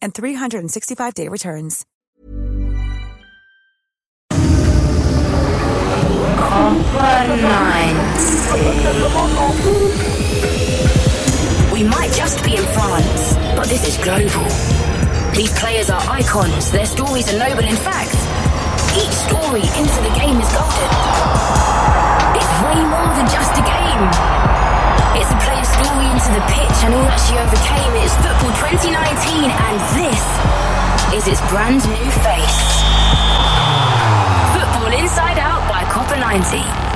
and 365-day returns. We might just be in France, but this is global. These players are icons, their stories are noble in fact. Each story into the game is golden. It's way more than just a game. Into the pitch and all that she overcame. It's football 2019 and this is its brand new face. Football Inside Out by Copa 90.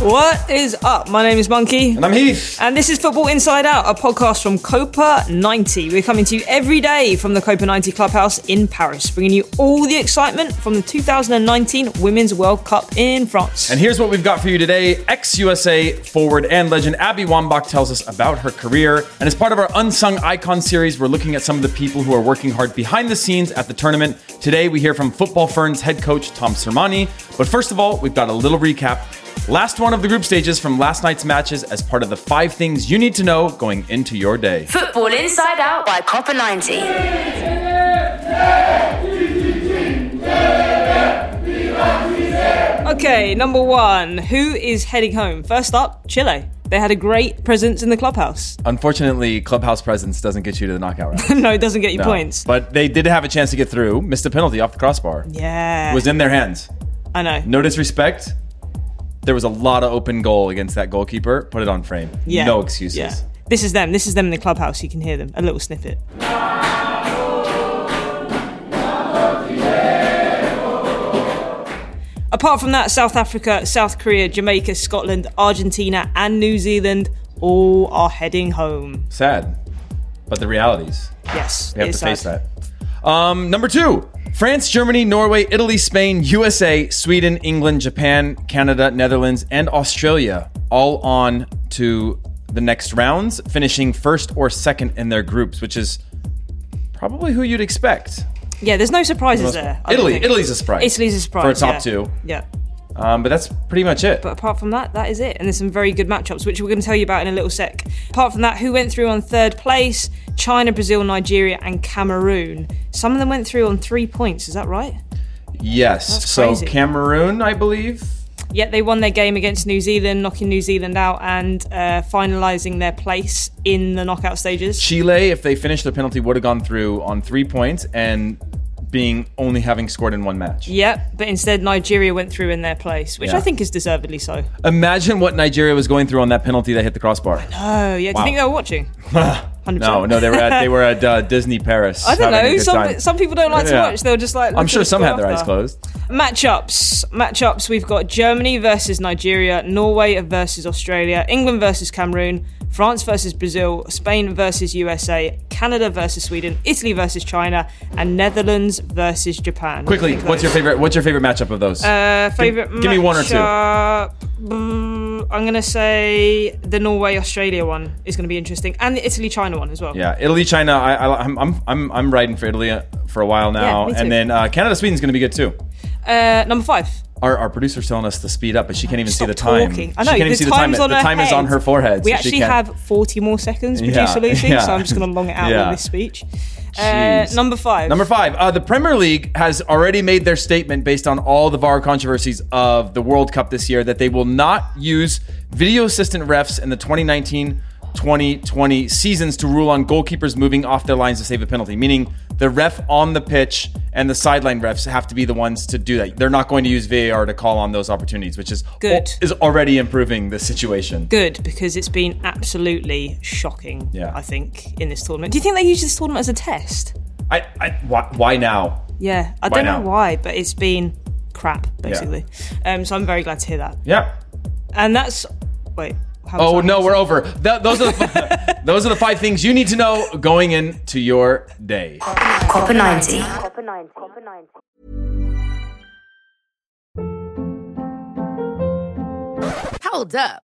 What is up? My name is Monki. And I'm Heath. And this is Football Inside Out, a podcast from Copa 90. We're coming to you every day from the Copa 90 Clubhouse in Paris, bringing you all the excitement from the 2019 Women's World Cup in France. And here's what we've got for you today. Ex USA forward and legend Abby Wambach tells us about her career. And as part of our Unsung Icon series, we're looking at some of the people who are working hard behind the scenes at the tournament. Today, we hear from Football Ferns head coach Tom Sermanni. But first of all, we've got a little recap. Last one of the group stages from last night's matches as part of the five things you need to know going into your day. Football Inside Out by Copa 90. Okay, number one. Who is heading home? First up, Chile. They had a great presence in the clubhouse. Unfortunately, clubhouse presence doesn't get you to the knockout round. no, it doesn't get you No. points. But they did have a chance to get through. Missed a penalty off the crossbar. Yeah. Was in their hands. I know. No disrespect. There was a lot of open goal against that goalkeeper. Put it on frame. Yeah. No excuses. Yeah. This is them. This is them in the clubhouse. You can hear them. A little snippet. Apart from that, South Africa, South Korea, Jamaica, Scotland, Argentina, and New Zealand all are heading home. Sad. But the realities. Yes, We have to is face that. Um, number two France, Germany, Norway, Italy, Spain, USA, Sweden, England, Japan, Canada, Netherlands, and Australia all on to the next rounds, finishing first or second in their groups, which is probably who you'd expect. Yeah, there's no surprises there. I Italy. Italy's a surprise. Italy's a surprise for a top yeah. two. Yeah. Um, but that's pretty much it. But apart from that, that is it. And there's some very good matchups, which we're going to tell you about in a little sec. Apart from that, who went through on third place? China, Brazil, Nigeria, and Cameroon. Some of them went through on three points. Is that right? yes. So. Cameroon, I believe. Yet they won their game against New Zealand, knocking New Zealand out and uh, finalising their place in the knockout stages. Chile, if they finished the penalty, would have gone through on three points and being only having scored in one match. Yep, but instead Nigeria went through in their place, which Yeah. I think is deservedly so. Imagine what Nigeria was going through on that penalty that hit the crossbar. Oh, yeah. Do you think they were watching? 100%. No, no, they were at they were at uh, Disney Paris. I don't know. Some some people don't like to Yeah. watch. They'll just like. I'm sure some had their eyes closed. Matchups. Matchups. We've got Germany versus Nigeria, Norway versus Australia, England versus Cameroon, France versus Brazil, Spain versus USA, Canada versus Sweden, Italy versus China, and Netherlands versus Japan. Quickly, what's your favorite? What's your favorite matchup of those? Uh, favorite. Give- give me one or two. mm, I'm gonna say the Norway Australia one is gonna be interesting, and the Italy China one as well. yeah, Italy, China. I, I, I'm, I'm, I'm, I'm riding for Italy for a while now, Yeah, and then uh, Canada, Sweden's going to be good too. Uh, number five. Our, our producer's telling us to speed up, but she can't even see the time. talking. I She know can't even the see the time. the time is on her forehead. We so actually have 40 more seconds, Yeah, producer Lucy, yeah. so I'm just going to long it out Yeah. with this speech. Uh, number five. Number five, uh, the Premier League has already made their statement based on all the VAR controversies of the World Cup this year that they will not use video assistant refs in the 2019 2020 seasons to rule on goalkeepers moving off their lines to save a penalty, meaning the ref on the pitch and the sideline refs have to be the ones to do that. They're not going to use VAR to call on those opportunities, which is Good. is already improving the situation. Good because it's been absolutely shocking. Yeah. I think in this tournament. Do you think they use this tournament as a test? I, I why, why now? Yeah, I Why don't know why, but it's been crap basically. Um, so I'm very glad to hear that. Yeah. And that's wait. How Oh no, we're over. Th- those are the, those are the five things you need to know going into your day. Copa 90. Hold up.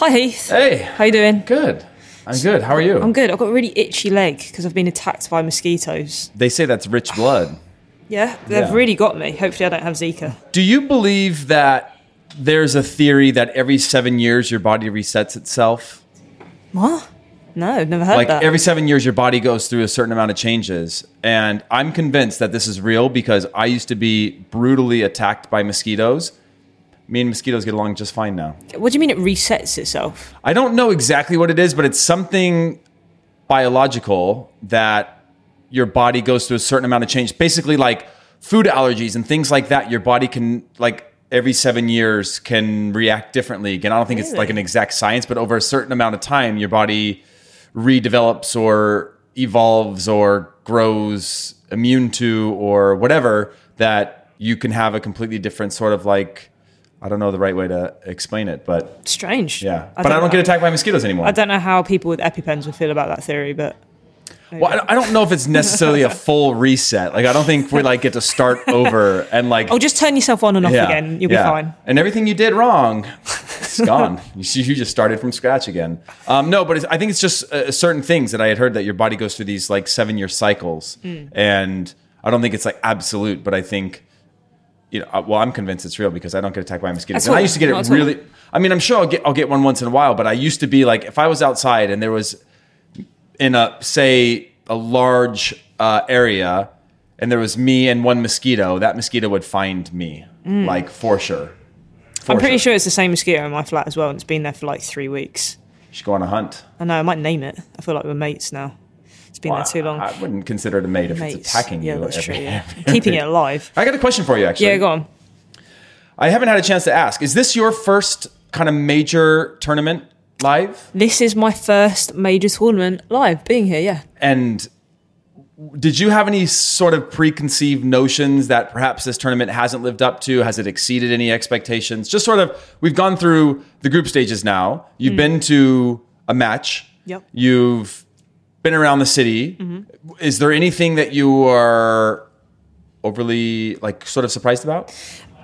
Hi Heath. Hey, How you doing? good. I'm good. How are you? I'm good. I've got a really itchy leg because I've been attacked by mosquitoes. They say that's rich blood. Yeah, they've Yeah. really got me. Hopefully, I don't have Zika. Do you believe that there's a theory that every seven years your body resets itself? What? No, I've never heard like that. Like every seven years your body goes through a certain amount of changes and i'm convinced that this is real because i used to be brutally attacked by mosquitoes me and mosquitoes get along just fine now. What do you mean it resets itself? i don't know exactly what it is but it's something biological that your body goes through a certain amount of change. Basically like food allergies and things like that your body can like every seven years can react differently. Again i don't think it's like an exact science but over a certain amount of time your body redevelops or evolves or grows immune to or whatever that you can have a completely different sort of like I don't know the right way to explain it, but Strange. yeah. but I don't know. get attacked by mosquitoes anymore. I don't know how people with EpiPens would feel about that theory, but well, I don't- know if it's necessarily a full reset. Like I don't think we like get to start over and like oh, just turn yourself on and off again. You'll yeah. be fine. And everything you did wrong, it's gone. you, you just started from scratch again. Um, no, but it's, I think it's just uh, certain things that I had heard that your body goes through these like seven year cycles, Hmm. and I don't think it's like absolute, but I think. You know, well, I'm convinced it's real because I don't get attacked by mosquitoes. At And I used to get it really. I mean, I'm sure I'll get I'll get one once in a while, but I used to be like if I was outside and there was in a say a large uh, area and there was me and one mosquito, that mosquito would find me like for sure. For. I'm pretty sure it's the same mosquito in my flat as well, and it's been there for like three weeks. You should go on a hunt. I know, I might name it. I feel like we're mates now. It's been Well, there too long. I wouldn't consider it a mate if mates. it's attacking yeah, you. that's every- true. Yeah. Keeping it alive. I got a question for you, actually. Yeah, go on. I haven't had a chance to ask. Is this your first kind of major tournament live? This is my first major tournament live being here. Yeah. And did you have any sort of preconceived notions that perhaps this tournament hasn't lived up to? Has it exceeded any expectations? Just sort of, we've gone through the group stages now. You've been to a match. Mm. Yep. You've been around the city. Mm-hmm. Is there anything that you are overly, like, sort of surprised about?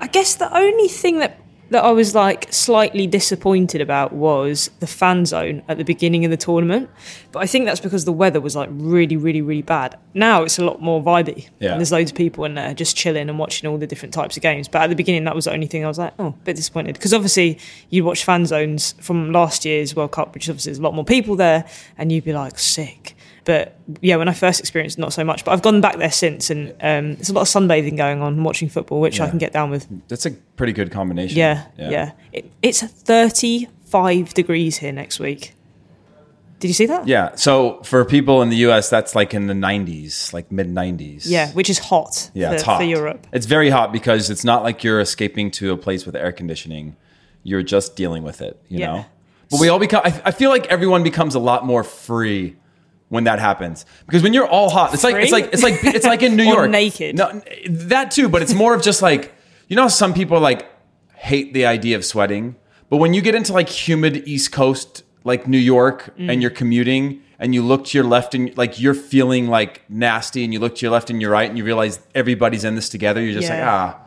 I guess the only thing that that I was like slightly disappointed about was the fan zone at the beginning of the tournament. But I think that's because the weather was like really, really, really bad. Now it's a lot more vibey. Yeah. And there's loads of people in there just chilling and watching all the different types of games. But at the beginning, that was the only thing I was like, oh, a bit disappointed. Because obviously, you'd watch fan zones from last year's World Cup, which obviously there's a lot more people there, and you'd be like, sick. But yeah, when I first experienced, it, not so much. But I've gone back there since, and um, there's a lot of sunbathing going on, and watching football, which I can get down with. That's a pretty good combination. Yeah, yeah. It, it's 35 degrees here next week. Did you see that? Yeah. So for people in the US, that's like in the 90s, like mid 90s. Yeah, which is hot. Yeah, for, it's hot. for Europe. It's very hot because it's not like you're escaping to a place with air conditioning. You're just dealing with it, you Yeah. know? But we all become, I, I feel like everyone becomes a lot more free when that happens. Because when you're all hot, it's like, it's like, it's like, it's like in New York. naked. No, that too, but it's more of just like, you know, some people like hate the idea of sweating. But when you get into like humid East Coast, like New York, Mm. and you're commuting and you look to your left and like you're feeling like nasty and you look to your left and your right and you realize everybody's in this together, you're just Yeah. like, ah,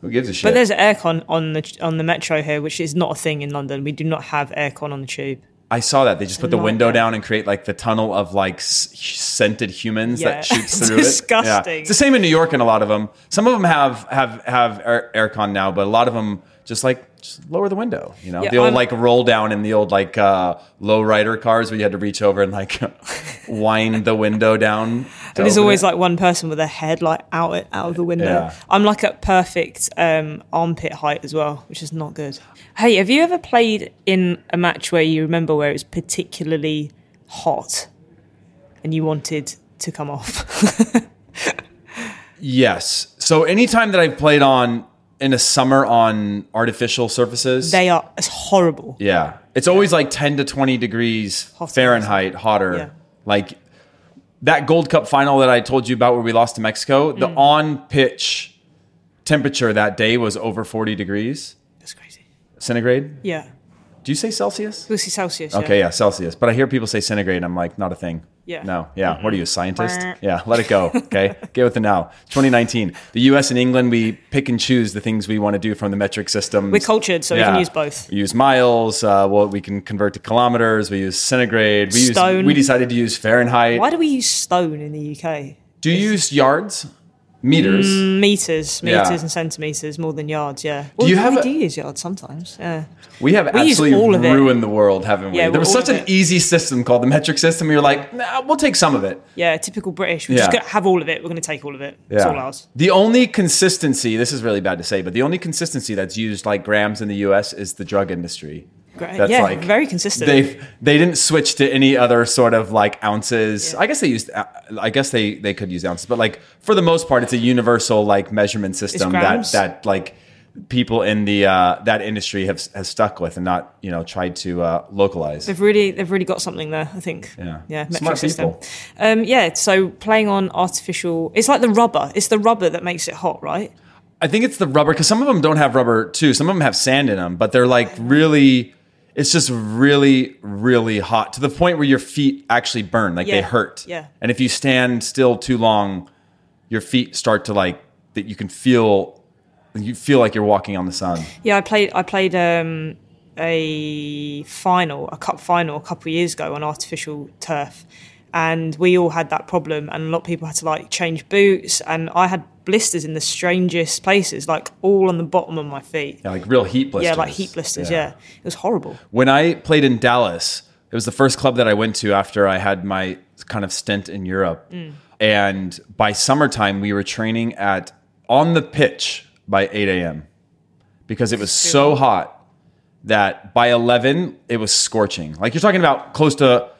who gives a shit? But there's aircon on the on the metro here, which is not a thing in London. We do not have aircon on the tube. I saw that. They just put the window down and create like the tunnel of like s- scented humans Yeah. that shoots through it. disgusting. Yeah. It's the same in New York and a lot of them. Some of them have have have air, aircon now, but a lot of them just like just lower the window. You know, Yeah, the old I'm- like roll down in the old like uh, low rider cars where you had to reach over and like wind the window down. But there's always it. like one person with their head like out out of the window. Yeah. I'm like at perfect um, armpit height as well, which is not good. Hey, have you ever played in a match where you remember where it was particularly hot and you wanted to come off? yes. So anytime that I've played on in a summer on artificial surfaces, they are it's horrible. Yeah. It's always like 10 to 20 degrees Hotter. Fahrenheit hotter. Yeah. Like that Gold Cup final that I told you about where we lost to Mexico, the Mm. on pitch temperature that day was over 40 degrees. Centigrade. Yeah. Do you say Celsius? Lucy Celsius. Okay, yeah, Celsius. But I hear people say centigrade and I'm like, not a thing. Yeah. No. Yeah. What are you, a scientist? Yeah. Let it go. Okay. Get with it now. 2019. The US and England, we pick and choose the things we want to do from the metric system. We're cultured, so we can use both. We use miles. Uh, well, we can convert to kilometers. We use centigrade. We Stone. use. We decided to use Fahrenheit. Why do we use stone in the UK? Do you use yards, meters? Mm, meters, Yeah. meters, and centimeters more than yards. Yeah. Do Well, you have we a- do use yards sometimes. Yeah. we have we absolutely all of it. ruined the world, haven't we? Yeah, there was such an easy system called the metric system. You're like, nah, we'll take some of it. Yeah, typical British. We're just gonna have all of it. We're gonna take all of it. yeah. It's all ours. The only consistency, this is really bad to say, but the only consistency that's used like grams in the US is the drug industry. Great. That's yeah, like very consistent. They they didn't switch to any other sort of like ounces. I guess they used I guess they they could use ounces, but like for the most part it's a universal like measurement system that that like people in the uh, that industry have has stuck with and not, you know, tried to uh, localize. They've really, they've really got something there. I think. Yeah. Yeah. Metric Smart system. people. Um, yeah. So playing on artificial, it's like the rubber. It's the rubber that makes it hot, right? I think it's the rubber because some of them don't have rubber too. Some of them have sand in them, but they're like really. It's just really, really hot to the point where your feet actually burn, like they hurt. yeah. And if you stand still too long, your feet start to like that. You can feel, you feel like you're walking on the sun. Yeah, I played. I played um, a final, a cup final, a couple of years ago on artificial turf, and we all had that problem. And a lot of people had to like change boots, and I had blisters in the strangest places, like all on the bottom of my feet. Yeah, like real heat blisters. Yeah, like heat blisters. Yeah. it was horrible. When I played in Dallas, it was the first club that I went to after I had my kind of stint in Europe. Mm. And by summertime, we were training at on the pitch by 8 a.m. because it was so hot that by 11 it was scorching. Like you're talking about close to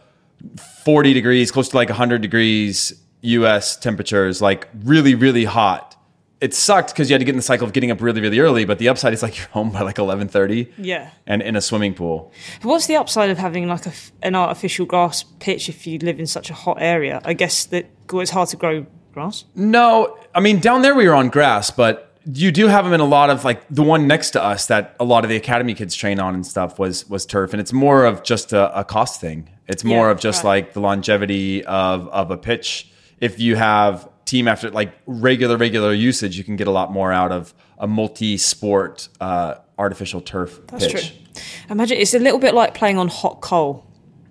40 degrees, close to like 100 degrees US temperatures, like really, really hot. It sucked because you had to get in the cycle of getting up really, really early. But the upside is like you're home by like 11:30 Yeah. and in a swimming pool. What's the upside of having like a an artificial grass pitch if you live in such a hot area? I guess that it's hard to grow grass. No, I mean down there we were on grass, but you do have them in a lot of like the one next to us that a lot of the academy kids train on and stuff was was turf, and it's more of just a, a cost thing. It's more Yeah, of just right. like the longevity of of a pitch. If you have team after like regular regular usage, you can get a lot more out of a multi-sport uh, artificial turf That's pitch. true. Imagine it's a little bit like playing on hot coal.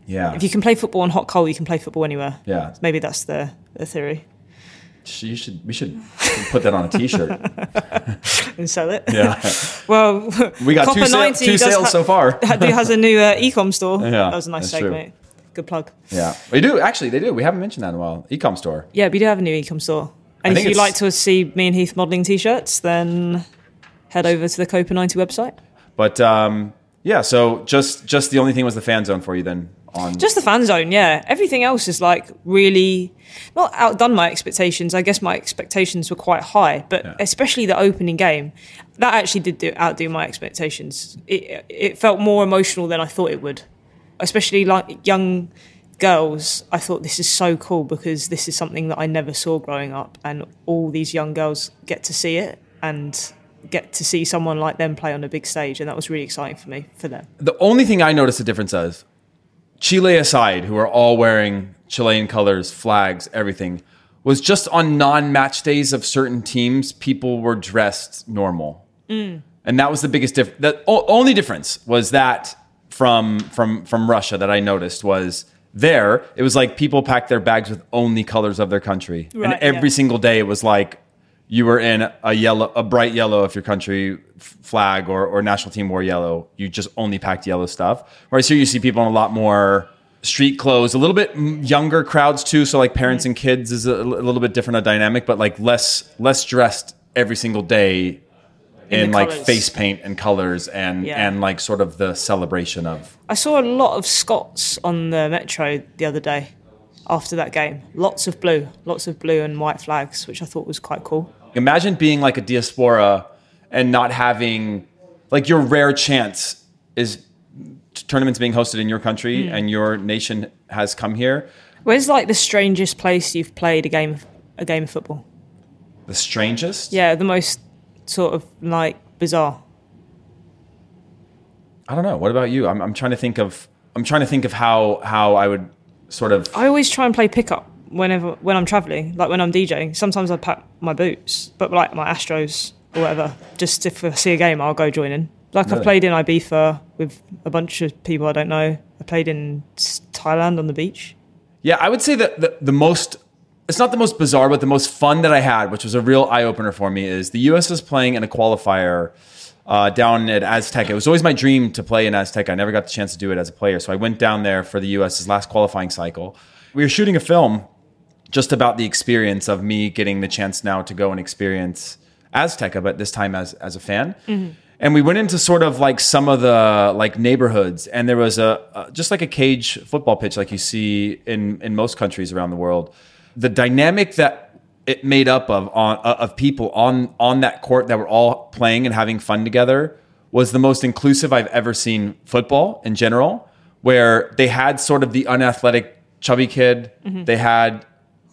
Yeah, If you can play football on hot coal, you can play football anywhere. Yeah. Maybe that's the, the theory. you should we should put that on a T-shirt. And sell it. Yeah, well, we got two, Copper sale, two sales ha- so far. Has a new uh, ecom store. Yeah, that was a nice true. Good plug. Yeah, we do actually. They do. We haven't mentioned that in a while. Ecom store. Yeah, we do have a new ecom store. And if you'd like to see me and Heath modelling t-shirts, then head over to the Copa 90 website. But um, yeah, so just just the only thing was the fan zone for you then on Just the fan zone, yeah. Everything else is like really not outdone my expectations. I guess my expectations were quite high, but Yeah. especially the opening game, that actually did do, outdo my expectations. It, it felt more emotional than I thought it would, especially like young girls. I thought this is so cool because this is something that I never saw growing up, and all these young girls get to see it and get to see someone like them play on a big stage, and that was really exciting for me for them. the only thing I noticed a difference is Chile aside, who are all wearing Chilean colors, flags, everything, was just on non-match days of certain teams, people were dressed normal, mm. and that was the biggest difference. The o- only difference was that from from from Russia that I noticed was there. It was like people packed their bags with only colors of their country, and every yeah. single day it was like you were in a yellow, a bright yellow if your country flag or, or national team wore yellow. You just only packed yellow stuff. Whereas here you see people in a lot more street clothes, a little bit younger crowds too. So like parents and kids is a, a little bit different a dynamic, but like less less dressed every single day in, like colours. face paint and colors and Yeah. and like sort of the celebration of. I saw a lot of Scots on the metro the other day after that game. Lots of blue, lots of blue and white flags, which I thought was quite cool. Imagine being like a diaspora and not having like your rare chance is tournaments being hosted in your country Hmm. and your nation has come here. Where's like the strangest place you've played a game a game of football? The strangest. Yeah, the most sort of like bizarre. I don't know. What about you? I'm, I'm trying to think of. I'm trying to think of how how I would sort of. I always try and play pickup whenever when I'm traveling, like when I'm DJing. Sometimes I pack my boots, but like my Astros or whatever. Just if I see a game, I'll go join in. Like I've played in Ibiza with a bunch of people I don't know. I played in Thailand on the beach. Yeah, I would say that the, the most. It's not the most bizarre, but the most fun that I had, which was a real eye opener for me, is the U.S. was playing in a qualifier uh, down at Aztec. It was always my dream to play in Aztec. I never got the chance to do it as a player, so I went down there for the U.S.'s last qualifying cycle. We were shooting a film just about the experience of me getting the chance now to go and experience Azteca, but this time as as a fan. And we went into sort of like some of the like neighborhoods, and there was a, a just like a cage football pitch, like you see in in most countries around the world. The dynamic that it made up of on uh, of people on on that court that were all playing and having fun together was the most inclusive I've ever seen football in general. Where they had sort of the unathletic chubby kid, they had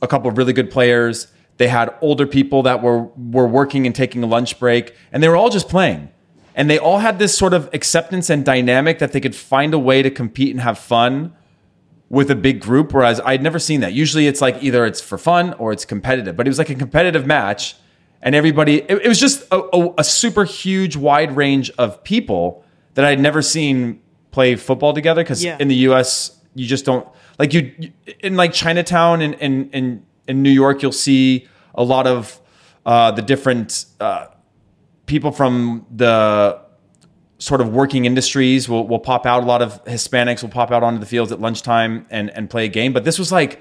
a couple of really good players. They had older people that were were working and taking a lunch break, and they were all just playing. And they all had this sort of acceptance and dynamic that they could find a way to compete and have fun with a big group. Whereas I'd never seen that. Usually, it's like either it's for fun or it's competitive. But it was like a competitive match, and everybody. It, it was just a, a, a super huge, wide range of people that I'd never seen play football together. Because Yeah. in the U.S., you just don't like you you- in like Chinatown and in in in New York. You'll see a lot of uh, the different. Uh, people from the sort of working industries will, will pop out. A lot of Hispanics will pop out onto the fields at lunchtime and, and play a game. But this was like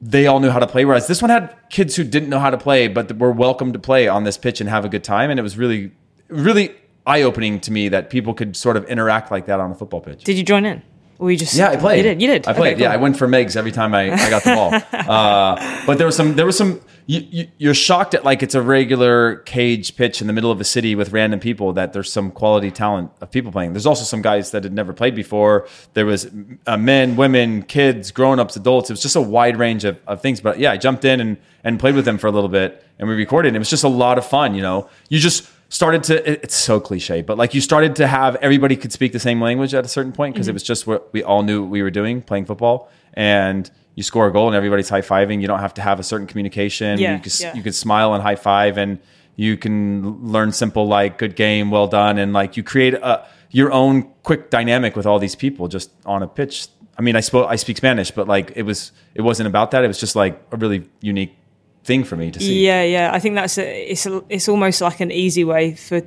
they all knew how to play. Whereas this one had kids who didn't know how to play, but were welcome to play on this pitch and have a good time. And it was really, really eye opening to me that people could sort of interact like that on a football pitch. Did you join in? You just Yeah, I played. You did. You did. I played. Okay, Yeah. I went for Megs every time I, I got the ball. uh, but there was some. There was some. You, you, you're shocked at like it's a regular cage pitch in the middle of a city with random people that there's some quality talent of people playing. There's also some guys that had never played before. There was uh, men, women, kids, grown ups, adults. It was just a wide range of, of things. But yeah, I jumped in and and played with them for a little bit, and we recorded. And it was just a lot of fun. You know, you just started to it- it's so cliche but like you started to have everybody could speak the same language at a certain point because it mm-hmm. was just what we all knew what we were doing playing football. And you score a goal and everybody's high-fiving. You don't have to have a certain communication. Yeah, you, could, yeah. you could smile and high-five and you can learn simple like good game well done. And like you create a, your own quick dynamic with all these people just on a pitch. I mean i spoke i speak spanish but like it was it wasn't about that. It was just like a really unique thing for me to see Yeah, yeah. I think that's a, it's a, it's almost like an easy way for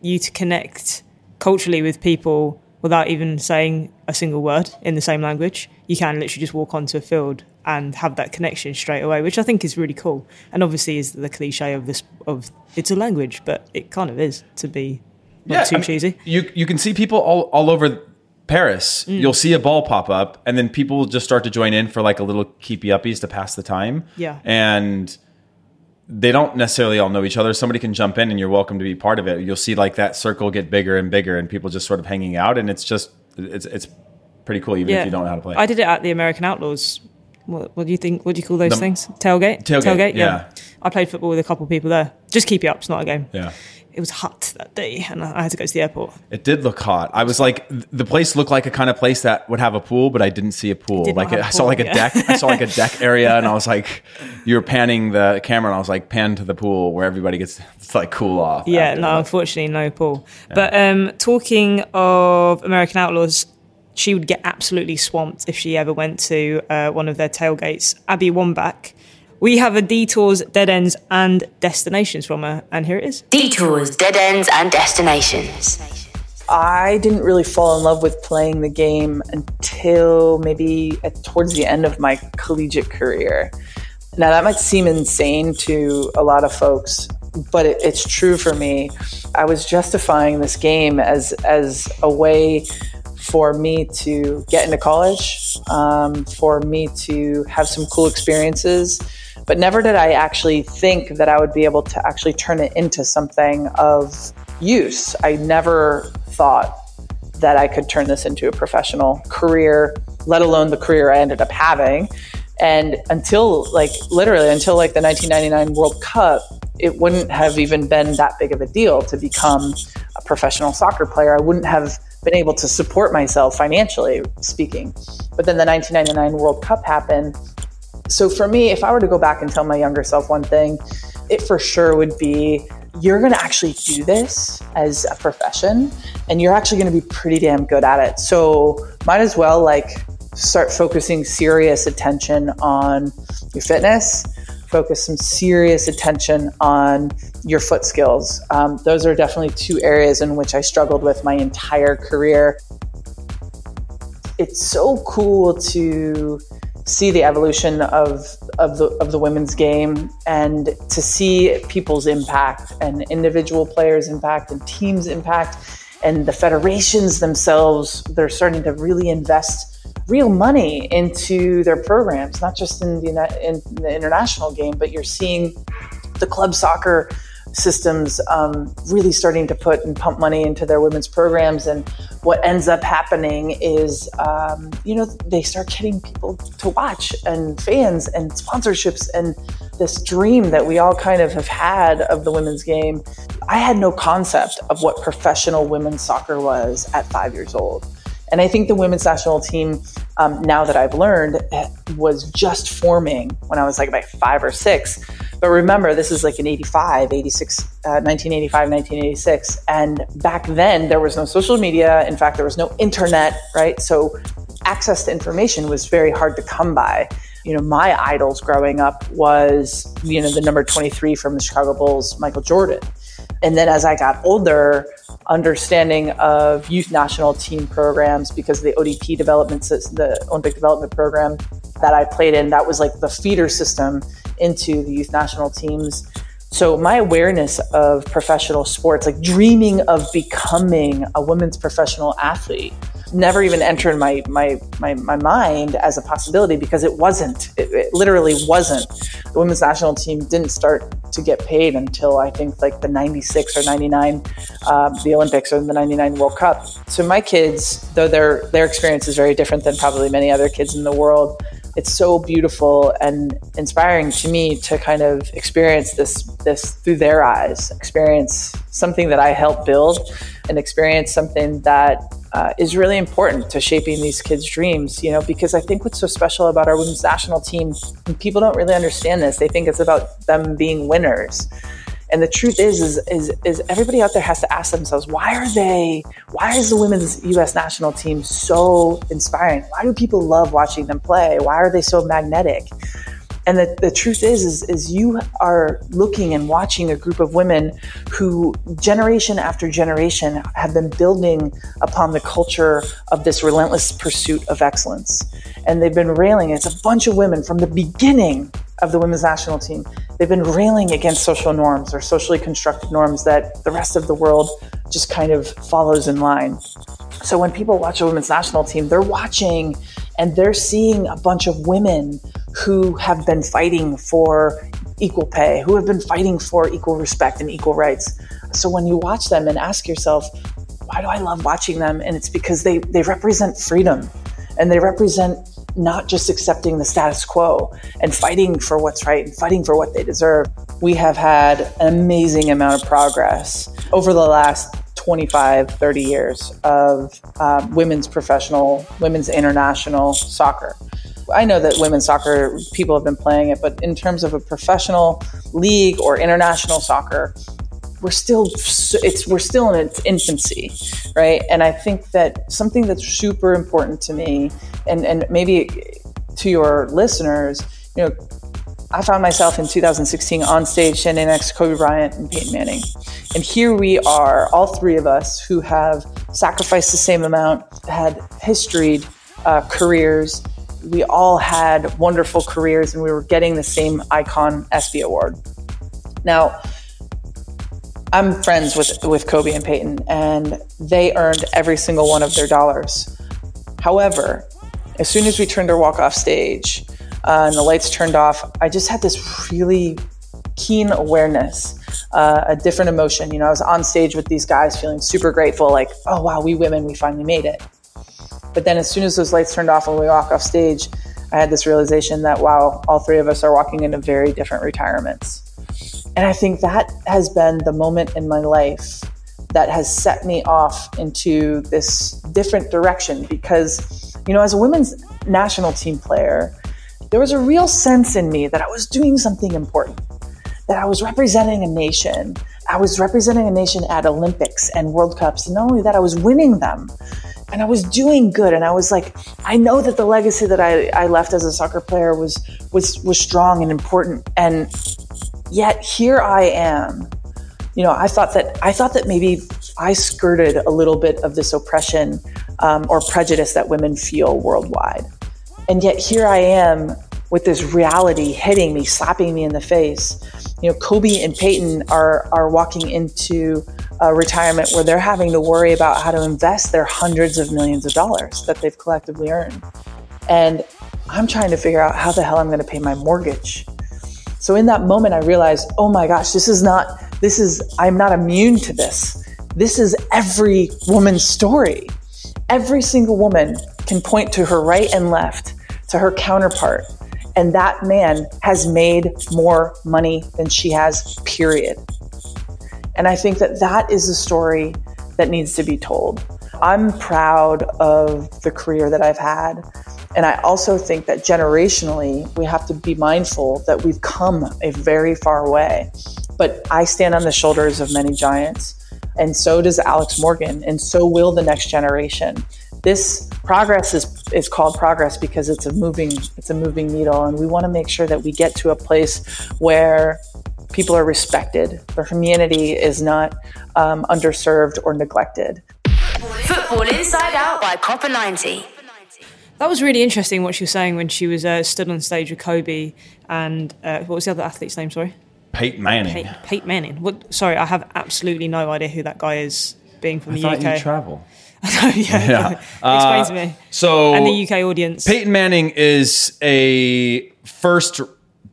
you to connect culturally with people without even saying a single word in the same language. You can literally just walk onto a field and have that connection straight away, which I think is really cool. And obviously, is the cliche of this of it's a language, but it kind of is to be not too I mean, cheesy. You you can see people all, all over Paris. Mm. You'll see a ball pop up, and then people will just start to join in for like a little keepy uppies to pass the time. Yeah. and they don't necessarily all know each other. Somebody can jump in, and you're welcome to be part of it. You'll see like that circle get bigger and bigger, and people just sort of hanging out, and it's just it's it's pretty cool, even if you don't know how to play. I did it at the American Outlaws. What, what do you think? What do you call those The- things? Tailgate. Tailgate, yeah. I played football with a couple of people there. Just keep you up. It's not a game. yeah. It was hot that day, and I had to go to the airport. It did look hot. I was like, the place looked like a kind of place that would have a pool, but I didn't see a pool. Like a I saw pool, like a deck. I saw like a deck area, and I was like, you were panning the camera, and I was like, pan to the pool where everybody gets to like cool off. Yeah, no, unfortunately, no pool. But um, talking of American Outlaws, she would get absolutely swamped if she ever went to uh, one of their tailgates. Abby Wambach. We have a detours, dead ends, and destinations from her, and here it is. Detours, dead ends, and destinations. I didn't really fall in love with playing the game until maybe at, towards the end of my collegiate career. Now, that might seem insane to a lot of folks, but it, it's true for me. I was justifying this game as, as a way for me to get into college, um, for me to have some cool experiences. But never did I actually think that I would be able to actually turn it into something of use. I never thought that I could turn this into a professional career, let alone the career I ended up having. And until like literally until like the 1999 World Cup, it wouldn't have even been that big of a deal to become a professional soccer player. I wouldn't have been able to support myself financially speaking. But then the 1999 World Cup happened. So for me, if I were to go back and tell my younger self one thing, it for sure would be you're going to actually do this as a profession and you're actually going to be pretty damn good at it. So might as well like start focusing serious attention on your fitness, focus some serious attention on your foot skills. Um, those are definitely two areas in which I struggled with my entire career. It's so cool to see the evolution of of the of the women's game and to see people's impact and individual players impact and teams impact and the federations themselves they're starting to really invest real money into their programs not just in the, in the international game but you're seeing the club soccer systems um, really starting to put and pump money into their women's programs. And what ends up happening is, um, you know, they start getting people to watch and fans and sponsorships and this dream that we all kind of have had of the women's game. I had no concept of what professional women's soccer was at five years old. And I think the women's national team, um, now that I've learned, was just forming when I was like about five or six. But remember, this is like in 85, 86, uh, 1985, 1986. And back then, there was no social media. In fact, there was no internet, right? So access to information was very hard to come by. You know, my idols growing up was, you know, the number 23 from the Chicago Bulls, Michael Jordan. And then as I got older, understanding of youth national team programs because the ODP development, sys- the Olympic development program that I played in, that was like the feeder system into the youth national teams. So my awareness of professional sports, like dreaming of becoming a women's professional athlete, never even entered my my my, my mind as a possibility because it wasn't. It, it literally wasn't. The women's national team didn't start to get paid until I think like the 96 or 99, um, the Olympics or the 99 World Cup. So my kids, though their their experience is very different than probably many other kids in the world, it's so beautiful and inspiring to me to kind of experience this this through their eyes, experience something that I helped build, and experience something that uh, is really important to shaping these kids' dreams. You know, because I think what's so special about our women's national team, people don't really understand this. They think it's about them being winners. And the truth is, is, is, is everybody out there has to ask themselves, why are they, why is the women's U.S. national team so inspiring? Why do people love watching them play? Why are they so magnetic? And the, the truth is, is, is you are looking and watching a group of women who generation after generation have been building upon the culture of this relentless pursuit of excellence. And they've been railing, it's a bunch of women from the beginning of the women's national team. They've been railing against social norms or socially constructed norms that the rest of the world just kind of follows in line. So when people watch a women's national team, they're watching and they're seeing a bunch of women who have been fighting for equal pay, who have been fighting for equal respect and equal rights. So when you watch them and ask yourself, why do I love watching them? And it's because they, they represent freedom and they represent not just accepting the status quo and fighting for what's right and fighting for what they deserve. We have had an amazing amount of progress over the last 25, 30 years of um, women's professional, women's international soccer. I know that women's soccer people have been playing it, but in terms of a professional league or international soccer, we're still it's we're still in its infancy, right? And I think that something that's super important to me, and and maybe to your listeners, you know, I found myself in 2016 on stage standing next to Kobe Bryant and Peyton Manning. And here we are, all three of us who have sacrificed the same amount, had historied uh, careers. We all had wonderful careers and we were getting the same Icon ESPY award. Now, I'm friends with, with Kobe and Peyton, and they earned every single one of their dollars. However, as soon as we turned to walk off stage uh, and the lights turned off, I just had this really keen awareness, uh, a different emotion. You know, I was on stage with these guys feeling super grateful, like, oh, wow, we women, we finally made it. But then as soon as those lights turned off and we walk off stage, I had this realization that, wow, all three of us are walking into very different retirements. And I think that has been the moment in my life that has set me off into this different direction because, you know, as a women's national team player, there was a real sense in me that I was doing something important, that I was representing a nation. I was representing a nation at Olympics and World Cups. And not only that, I was winning them and I was doing good. And I was like, I know that the legacy that I, I left as a soccer player was, was, was strong and important. And Yet here I am. You know, I thought that I thought that maybe I skirted a little bit of this oppression um, or prejudice that women feel worldwide, and yet here I am with this reality hitting me, slapping me in the face. You know, Kobe and Peyton are are walking into a retirement where they're having to worry about how to invest their hundreds of millions of dollars that they've collectively earned, and I'm trying to figure out how the hell I'm going to pay my mortgage so in that moment, I realized, oh my gosh, this is not, this is, I'm not immune to this. This is every woman's story. Every single woman can point to her right and left, to her counterpart, and that man has made more money than she has, period. And I think that that is a story that needs to be told. I'm proud of the career that I've had. And I also think that generationally, we have to be mindful that we've come a very far way. But I stand on the shoulders of many giants, and so does Alex Morgan, and so will the next generation. This progress is, is called progress because it's a moving it's a moving needle, and we want to make sure that we get to a place where people are respected, their community is not um, underserved or neglected. Football Inside Out by Copa 90. That was really interesting what she was saying when she was uh, stood on stage with Kobe and uh, what was the other athlete's name? Sorry, Peyton Manning. Peyton, Peyton Manning. What? Sorry, I have absolutely no idea who that guy is. Being from I the thought UK, you travel. yeah, Yeah. explain Uh, to me. So And the UK audience. Peyton Manning is a first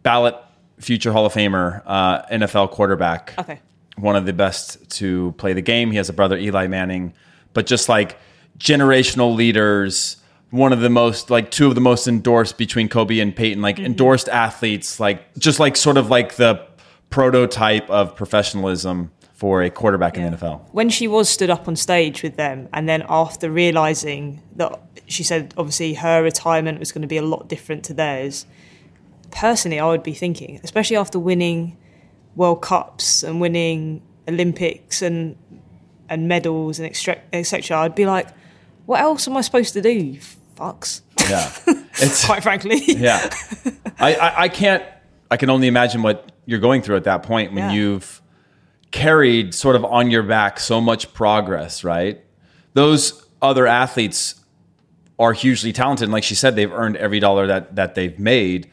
ballot future Hall of Famer, uh, NFL quarterback. Okay. One of the best to play the game. He has a brother, Eli Manning, but just like generational leaders, one of the most, like two of the most endorsed between Kobe and Peyton, like endorsed athletes, like just like sort of like the prototype of professionalism for a quarterback in the NFL. when she was stood up on stage with them, and then after realizing that she said obviously her retirement was going to be a lot different to theirs. Personally, I would be thinking, especially after winning World Cups and winning Olympics and and medals and etc. I'd be like, what else am I supposed to do? You fucks. Yeah. It's quite frankly. yeah. I, I, I can't. I can only imagine what you're going through at that point when Yeah. you've carried sort of on your back so much progress, right? Those other athletes are hugely talented. And like she said, they've earned every dollar that that they've made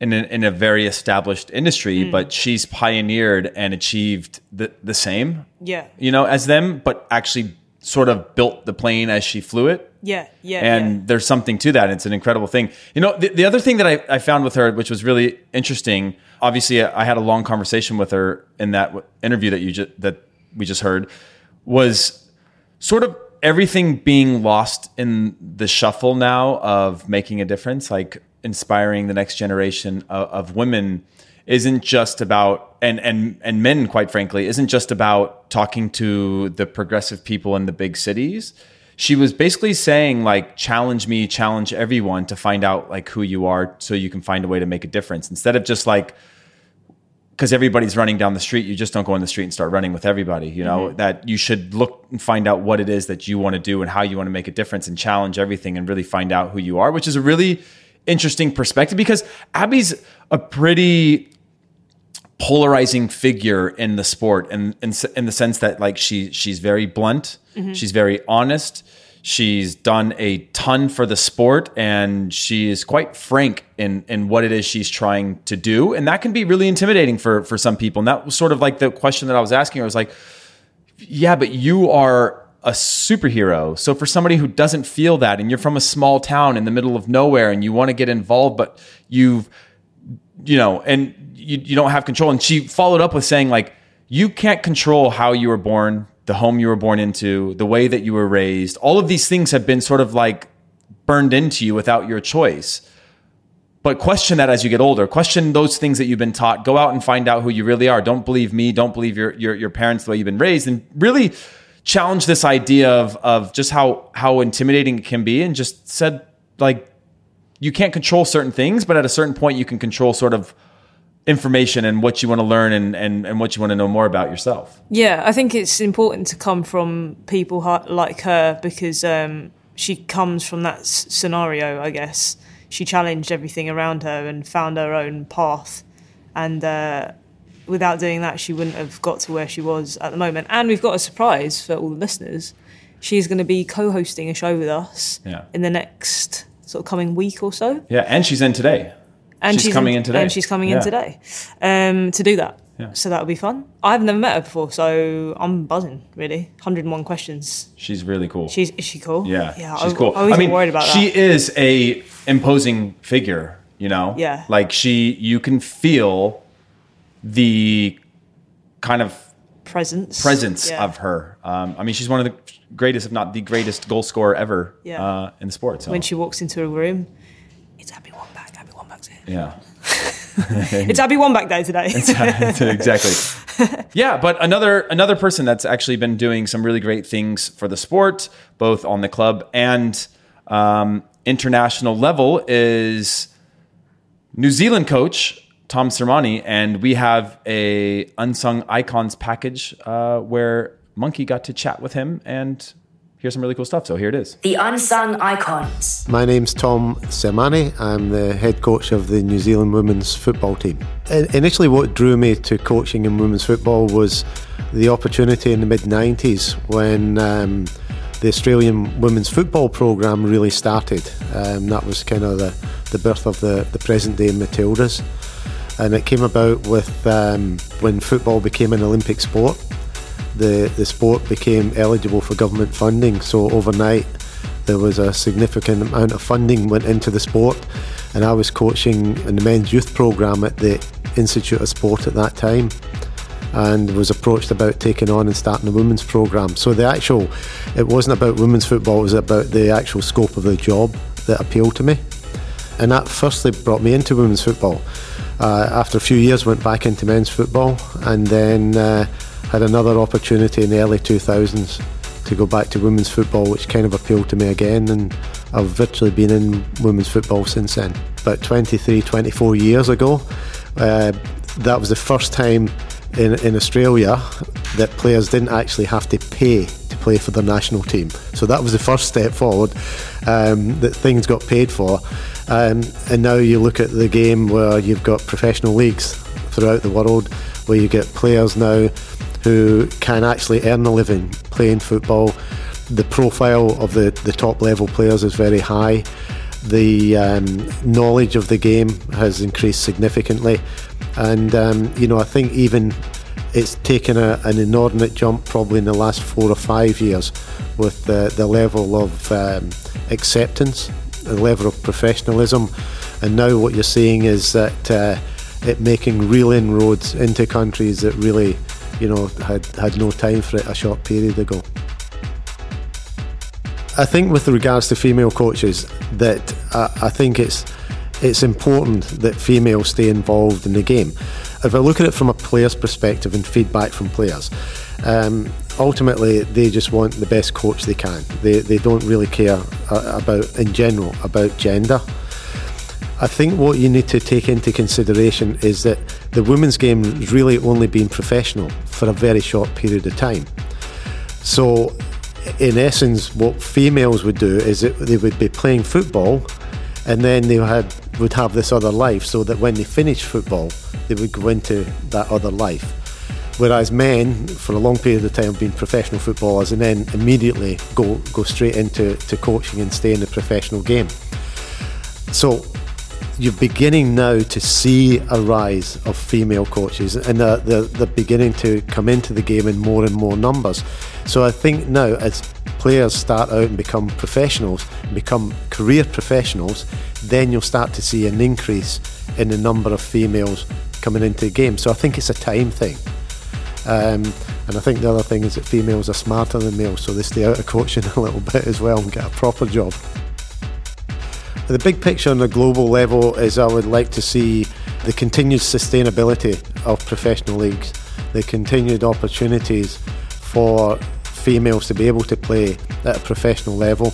in a, in a very established industry. Mm. But she's pioneered and achieved the the same, Yeah. you know, as them, but actually sort of built the plane as she flew it Yeah. Yeah. and yeah. there's something to that. It's an incredible thing. You know, the, the other thing that I, I found with her, which was really interesting. Obviously, uh, I had a long conversation with her in that interview that you just that we just heard, was sort of everything being lost in the shuffle now of making a difference, like inspiring the next generation of, of women isn't just about and and and men quite frankly isn't just about talking to the progressive people in the big cities. She was basically saying like challenge me challenge everyone to find out like who you are so you can find a way to make a difference. Instead of just like because everybody's running down the street you just don't go in the street and start running with everybody you know? Mm-hmm. That you should look and find out what it is that you want to do and how you want to make a difference and challenge everything and really find out who you are which is a really interesting perspective because abby's a pretty polarizing figure in the sport and in, in the sense that like she she's very blunt mm-hmm. she's very honest she's done a ton for the sport and she is quite frank in in what it is she's trying to do. And that can be really intimidating for for some people. And that was sort of like the question that I was asking I was like yeah but you are a superhero. So for somebody who doesn't feel that and you're from a small town in the middle of nowhere and you want to get involved but you've you know, and you, you don't have control. And she followed up with saying, like, you can't control how you were born, the home you were born into, the way that you were raised. All of these things have been sort of like burned into you without your choice. But question that as you get older. Question those things that you've been taught. Go out and find out who you really are. Don't believe me. Don't believe your your, your parents the way you've been raised. And really challenge this idea of of just how how intimidating it can be. And just said like you can't control certain things, but at a certain point you can control sort of information and what you want to learn and, and, and what you want to know more about yourself. Yeah, I think it's important to come from people like her because um, she comes from that s- scenario, I guess. She challenged everything around her and found her own path. And uh, without doing that, she wouldn't have got to where she was at the moment. And we've got a surprise for all the listeners. She's going to be co hosting a show with us Yeah. in the next sort of coming week or so. Yeah, and she's in today. And She's coming in today. And she's coming Yeah. in today um, to do that. Yeah. So that'll be fun. I've never met her before, so I'm buzzing. Really, 101 questions. She's really cool. She's is she cool? yeah, yeah. she's I, cool. I was mean, worried about she that. is a imposing figure. You know, Yeah. like she, you can feel the kind of presence. presence Yeah. of her. Um, I mean, she's one of the greatest, if not the greatest, goal scorer ever Yeah. uh, in the sport. So. when she walks into a room. It's Abby Wambach. Abby Wambach's here. yeah. It's Abby Wambach Day today. exactly. Yeah, but another another person that's actually been doing some really great things for the sport, both on the club and um, international level, is New Zealand coach Tom Sermanni, and we have a unsung icons package uh, where Monki got to chat with him and hear some really cool stuff. So here it is. The unsung icons. My name's Tom Sermanni. I'm the head coach of the New Zealand women's football team. I- Initially, what drew me to coaching in women's football was the opportunity in the mid 90s when um, the Australian women's football programme really started. Um, that was kind of the, the birth of the, the present day Matildas. And it came about with um, when football became an Olympic sport the, the sport became eligible for government funding. So overnight, there was a significant amount of funding went into the sport, and I was coaching in the men's youth program at the Institute of Sport at that time, and was approached about taking on and starting a women's program. So the actual, it wasn't about women's football; it was about the actual scope of the job that appealed to me, and that firstly brought me into women's football. Uh, after a few years, went back into men's football, and then. Uh, had another opportunity in the early 2000s to go back to women's football, which kind of appealed to me again, and I've virtually been in women's football since then. About 23, 24 years ago, uh, that was the first time in, in Australia that players didn't actually have to pay to play for their national team. So that was the first step forward, um, that things got paid for. Um, and now you look at the game where you've got professional leagues throughout the world, where you get players now who can actually earn a living playing football. The profile of the, the top level players is very high. The um, knowledge of the game has increased significantly. And, um, you know, I think even it's taken a, an inordinate jump probably in the last four or five years with the, the level of um, acceptance, the level of professionalism. And now what you're seeing is that uh, it making real inroads into countries that really, you know, had, had no time for it a short period ago. I think with regards to female coaches, that I, I think it's it's important that females stay involved in the game. If I look at it from a player's perspective and feedback from players, um, ultimately they just want the best coach they can. They, they don't really care uh, about, in general, about gender. I think what you need to take into consideration is that the women's game has really only been professional for a very short period of time. So, in essence, what females would do is that they would be playing football and then they had, would have this other life so that when they finished football, they would go into that other life. Whereas men, for a long period of time, have been professional footballers and then immediately go, go straight into to coaching and stay in the professional game. So you're beginning now to see a rise of female coaches and they're, they're, they're, beginning to come into the game in more and more numbers. So I think now as players start out and become professionals, become career professionals, then you'll start to see an increase in the number of females coming into the game. So I think it's a time thing. Um, and I think the other thing is that females are smarter than males, so they stay out of coaching a little bit as well and get a proper job. The big picture on a global level is I would like to see the continued sustainability of professional leagues, the continued opportunities for females to be able to play at a professional level,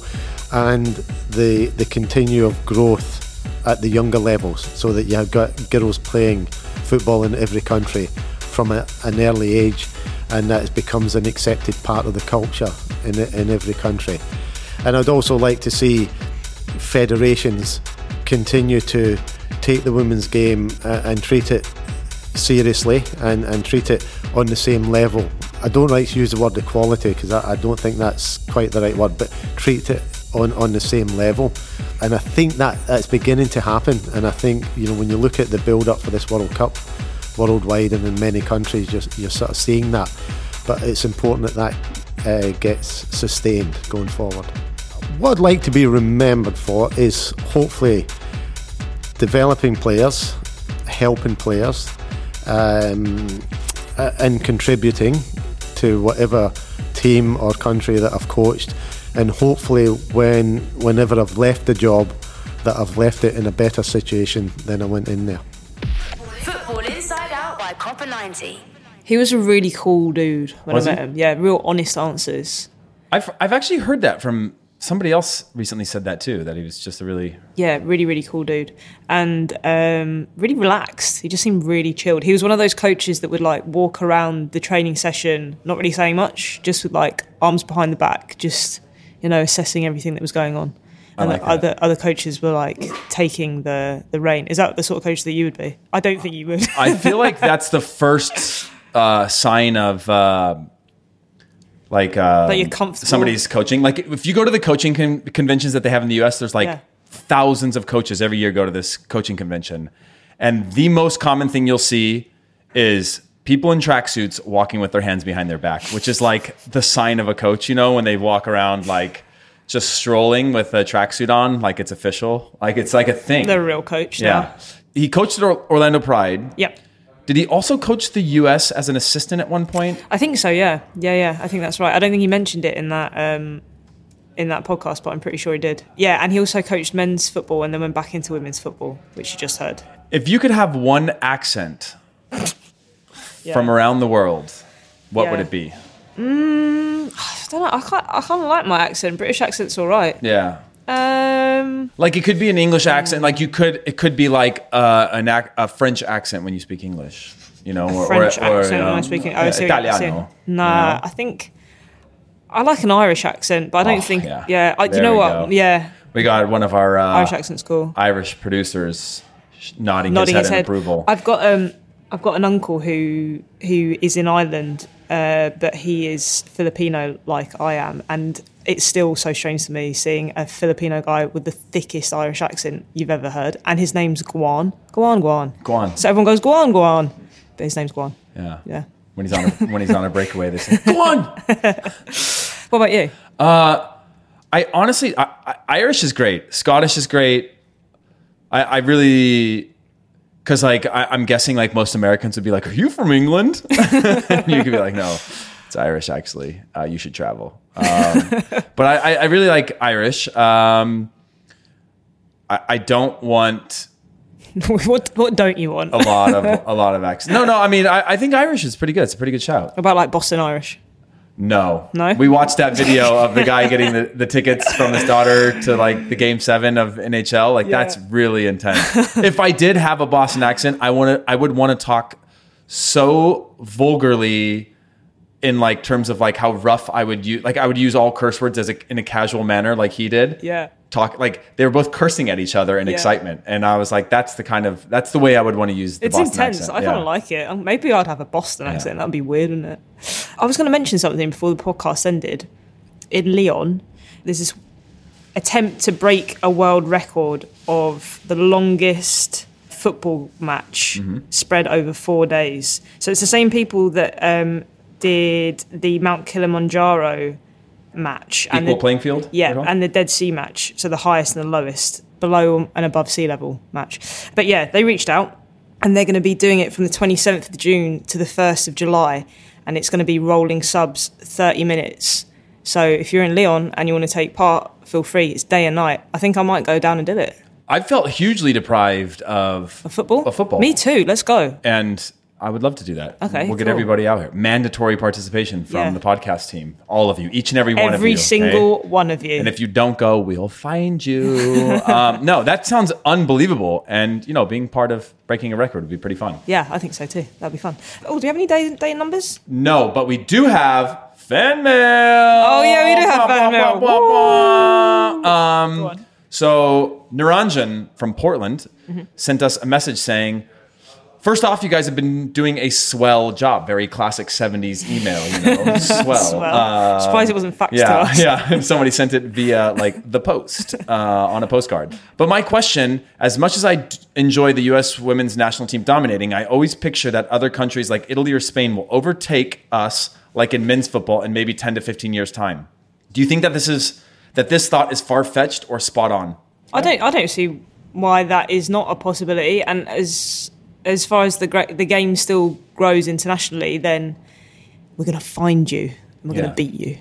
and the the continue of growth at the younger levels, so that you have got girls playing football in every country from a, an early age, and that it becomes an accepted part of the culture in in every country. And I'd also like to see federations continue to take the women's game uh, and treat it seriously and, and treat it on the same level. I don't like to use the word equality because I, I don't think that's quite the right word, but treat it on, on the same level. And I think that that's beginning to happen. And I think, you know, when you look at the build up for this World Cup worldwide and in many countries, you're, you're sort of seeing that. But it's important that that uh, gets sustained going forward. What I'd like to be remembered for is hopefully developing players, helping players, um, and contributing to whatever team or country that I've coached. And hopefully, when whenever I've left the job, that I've left it in a better situation than I went in there. Football by Copa 90. He was a really cool dude when Was I he? met him. Yeah, real honest answers. I've I've actually heard that from somebody else recently said that too. That he was just a really Yeah, really, really cool dude. And um, really relaxed. He just seemed really chilled. He was one of those coaches that would like walk around the training session, not really saying much, just with like arms behind the back, just, you know, assessing everything that was going on. And like the that. other other coaches were like taking the the reign. Is that the sort of coach that you would be? I don't think you would. I feel like that's the first uh, sign of uh, like uh, That you're comfortable. somebody's coaching. Like if you go to the coaching con- conventions that they have in the U.S., there's like Yeah. thousands of coaches every year go to this coaching convention, and the most common thing you'll see is people in tracksuits walking with their hands behind their back, which is like the sign of a coach. You know, when they walk around like just strolling with a tracksuit on, like it's official, like it's like a thing. the real coach. yeah. now. He coached Orlando Pride. Yep. Did he also coach the U.S. as an assistant at one point? I think so. Yeah, yeah, yeah. I think that's right. I don't think he mentioned it in that um, in that podcast, but I'm pretty sure he did. Yeah, and he also coached men's football and then went back into women's football, which you just heard. If you could have one accent Yeah. from around the world, what Yeah. would it be? Mm, I don't know. I can't. I kind of like my accent. British accent's all right. Yeah. Um, Like it could be an English accent. Like you could, it could be like uh, an ac- a French accent when you speak English. You know, or, French or, or, accent when yeah, I see what you're Italiano. Nah? I think I like an Irish accent, but I don't Oh, think. yeah. Yeah, I, you know what? go. Yeah, We got one of our uh, Irish accent's cool. Irish producers nodding, Nodding his his head, head. in approval. I've got um, I've got an uncle who who is in Ireland, uh, but he is Filipino like I am, and it's still so strange to me seeing a Filipino guy with the thickest Irish accent you've ever heard, and his name's Guan. Guan, Guan. Guan. So everyone goes Guan, Guan, but his name's Guan. yeah. Yeah. When he's on a, when he's on a breakaway, they say, Guan! What about you? I honestly, I, I, Irish is great. Scottish is great. I, I really, because like I, I'm guessing like most Americans would be like, "Are you from England?" And you could be like, "No, it's Irish actually. Uh, you should travel." Um, but I, I, I really like Irish. Um, I, I don't want what what don't you want? a lot of a lot of accents. No, no. I mean, I, I think Irish is pretty good. It's a pretty good shout. about like Boston Irish? No. No? We watched that video of the guy getting the, the tickets from his daughter to like the game seven of NHL. Like that's really intense. if I did have a Boston accent, I want to I would want to talk so vulgarly in like terms of like how rough I would use like I would use all curse words as a, in a casual manner like he did. Yeah. Talk like they were both cursing at each other in Yeah. excitement. And I was like, that's the kind of that's the way I would want to use the It's Boston intense. accent. I Yeah. kind of like it. Um, Maybe I'd have a Boston accent. That'd be weird, wouldn't it? I was going to mention something before the podcast ended. In Lyon, there's this attempt to break a world record of the longest football match Mm-hmm. spread over four days. So it's the same people that um, did the Mount Kilimanjaro match and Equal the, playing field? yeah, and the Dead Sea match, so the highest and the lowest, below and above sea level match. But yeah, they reached out and they're going to be doing it from the 27th of June to the 1st of July, and it's going to be rolling subs 30 minutes. So if you're in Lyon and you want to take part, feel free. It's day and night. I think I might go down and do it. I felt hugely deprived of A football? A football. Me too. Let's go. and I would love to do that. Okay, we'll get cool. everybody out here. Mandatory participation from Yeah. the podcast team, all of you, each and every one of you. Every okay? single one of you. And if you don't go, we'll find you. um, no, that sounds unbelievable. And you know, being part of breaking a record would be pretty fun. yeah, I think so too. That'd be fun. Oh, do you have any day, day numbers? No, but we do have fan mail. Oh, yeah, we do have fan mail. Wah, wah, wah. Go Um, so Niranjan from Portland Mm-hmm. sent us a message saying, First off, you guys have been doing a swell job. Very classic 70s email, you know. swell. Swell. Uh, Surprised it wasn't faxed to yeah, us. yeah. Somebody sent it via like the post uh, on a postcard. But my question, as much as I d- enjoy the U.S. women's national team dominating, I always picture that other countries like Italy or Spain will overtake us, like in men's football, in maybe 10 to 15 years' time. Do you think that this is that this thought is far fetched or spot on? I don't. I don't see why that is not a possibility. And as as far as the the game still grows internationally, then we're going to find you. and We're Yeah. going to beat you.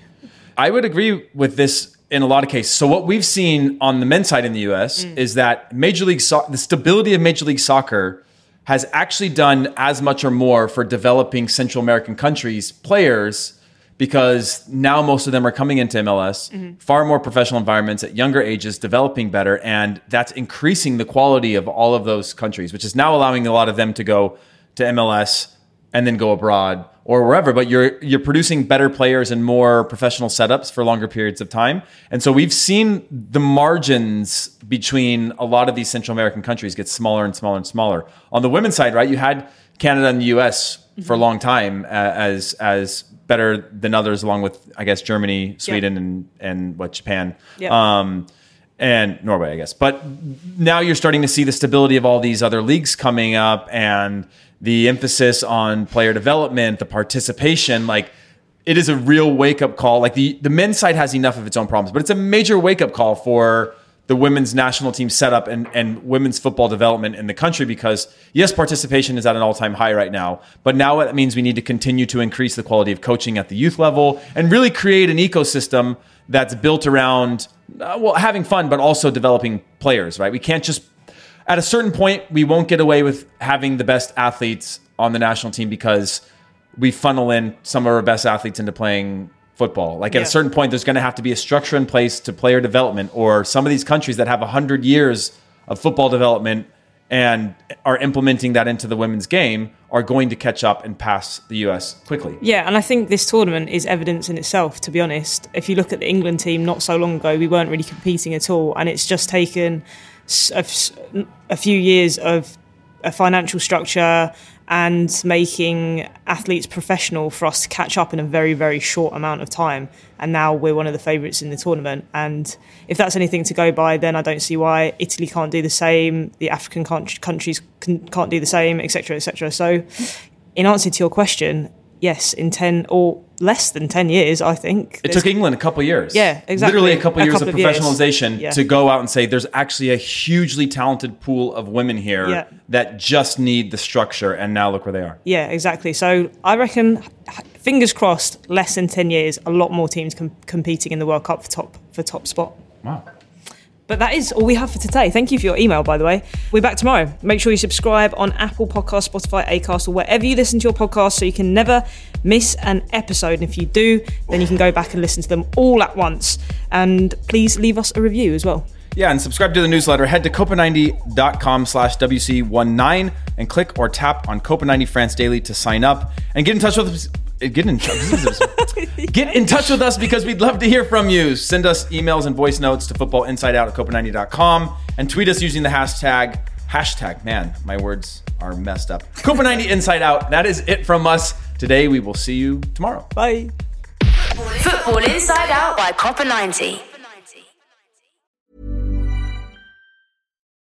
I would agree with this in a lot of cases. So what we've seen on the men's side in the U.S. Mm. is that Major League so- the stability of Major League Soccer has actually done as much or more for developing Central American countries players because now most of them are coming into MLS, far more professional environments at younger ages, developing better, and that's increasing the quality of all of those countries, which is now allowing a lot of them to go to MLS and then go abroad or wherever. But you're you're producing better players and more professional setups for longer periods of time. And so we've seen the margins between a lot of these central american countries get smaller and smaller and smaller. On the women's side right you had canada and the us for a long time uh, as as better than others along with i guess germany sweden and and what japan Yep. um and Norway, I guess. But now you're starting to see the stability of all these other leagues coming up and the emphasis on player development, the participation. Like, it is a real wake up call. Like, the, the men's side has enough of its own problems, but it's a major wake up call for the women's national team setup and, and women's football development in the country because, yes, participation is at an all time high right now. But now it means we need to continue to increase the quality of coaching at the youth level and really create an ecosystem that's built around uh, well having fun but also developing players right we can't just at a certain point we won't get away with having the best athletes on the national team because we funnel in some of our best athletes into playing football like at a certain point there's going to have to be a structure in place to player development or some of these countries that have 100 years of football development and are implementing that into the women's game are going to catch up and pass the US quickly. Yeah, and I think this tournament is evidence in itself, to be honest. If you look at the England team not so long ago, we weren't really competing at all, and it's just taken a, a few years of a financial structure and making athletes professional for us to catch up in a very, very short amount of time. And now we're one of the favourites in the tournament. And if that's anything to go by, then I don't see why Italy can't do the same, the African countries can't do the same, etc., etc. So, in answer to your question, yes, in 10 or less than 10 years, I think. It took England a couple years. Yeah, exactly. Literally a couple a years couple of of years. professionalization Yeah. to go out and say there's actually a hugely talented pool of women here Yeah. that just need the structure, and now look where they are. Yeah, exactly. So I reckon, fingers crossed, less than 10 years, a lot more teams com- competing in the World Cup for top, for top spot. Wow. But that is all we have for today. Thank you for your email, by the way. We're back tomorrow. Make sure you subscribe on Apple Podcasts, Spotify, Acast, or wherever you listen to your podcast so you can never miss an episode. And if you do, then you can go back and listen to them all at once. And please leave us a review as well. Yeah, and subscribe to the newsletter. Head to copa90.com slash WC19 and click or tap on Copa90 France Daily to sign up and get in touch with us. Uh, get in, get in touch with us because we'd love to hear from you. Send us emails and voice notes to footballinsideout at copa90.com and tweet us using the hashtag, hashtag, man, my words are messed up. Copa90 Inside Out. That is it from us today. We will see you tomorrow. Bye. Football Inside Out by Copa 90.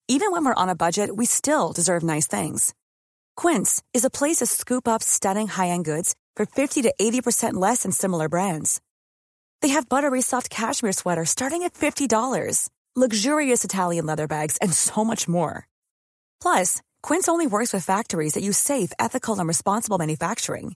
Even when we're on a budget, we still deserve nice things. Quince is a place to scoop up stunning high-end goods for 50 to 80% less than similar brands. They have buttery soft cashmere sweaters starting at $50, luxurious Italian leather bags, and so much more. Plus, Quince only works with factories that use safe, ethical, and responsible manufacturing.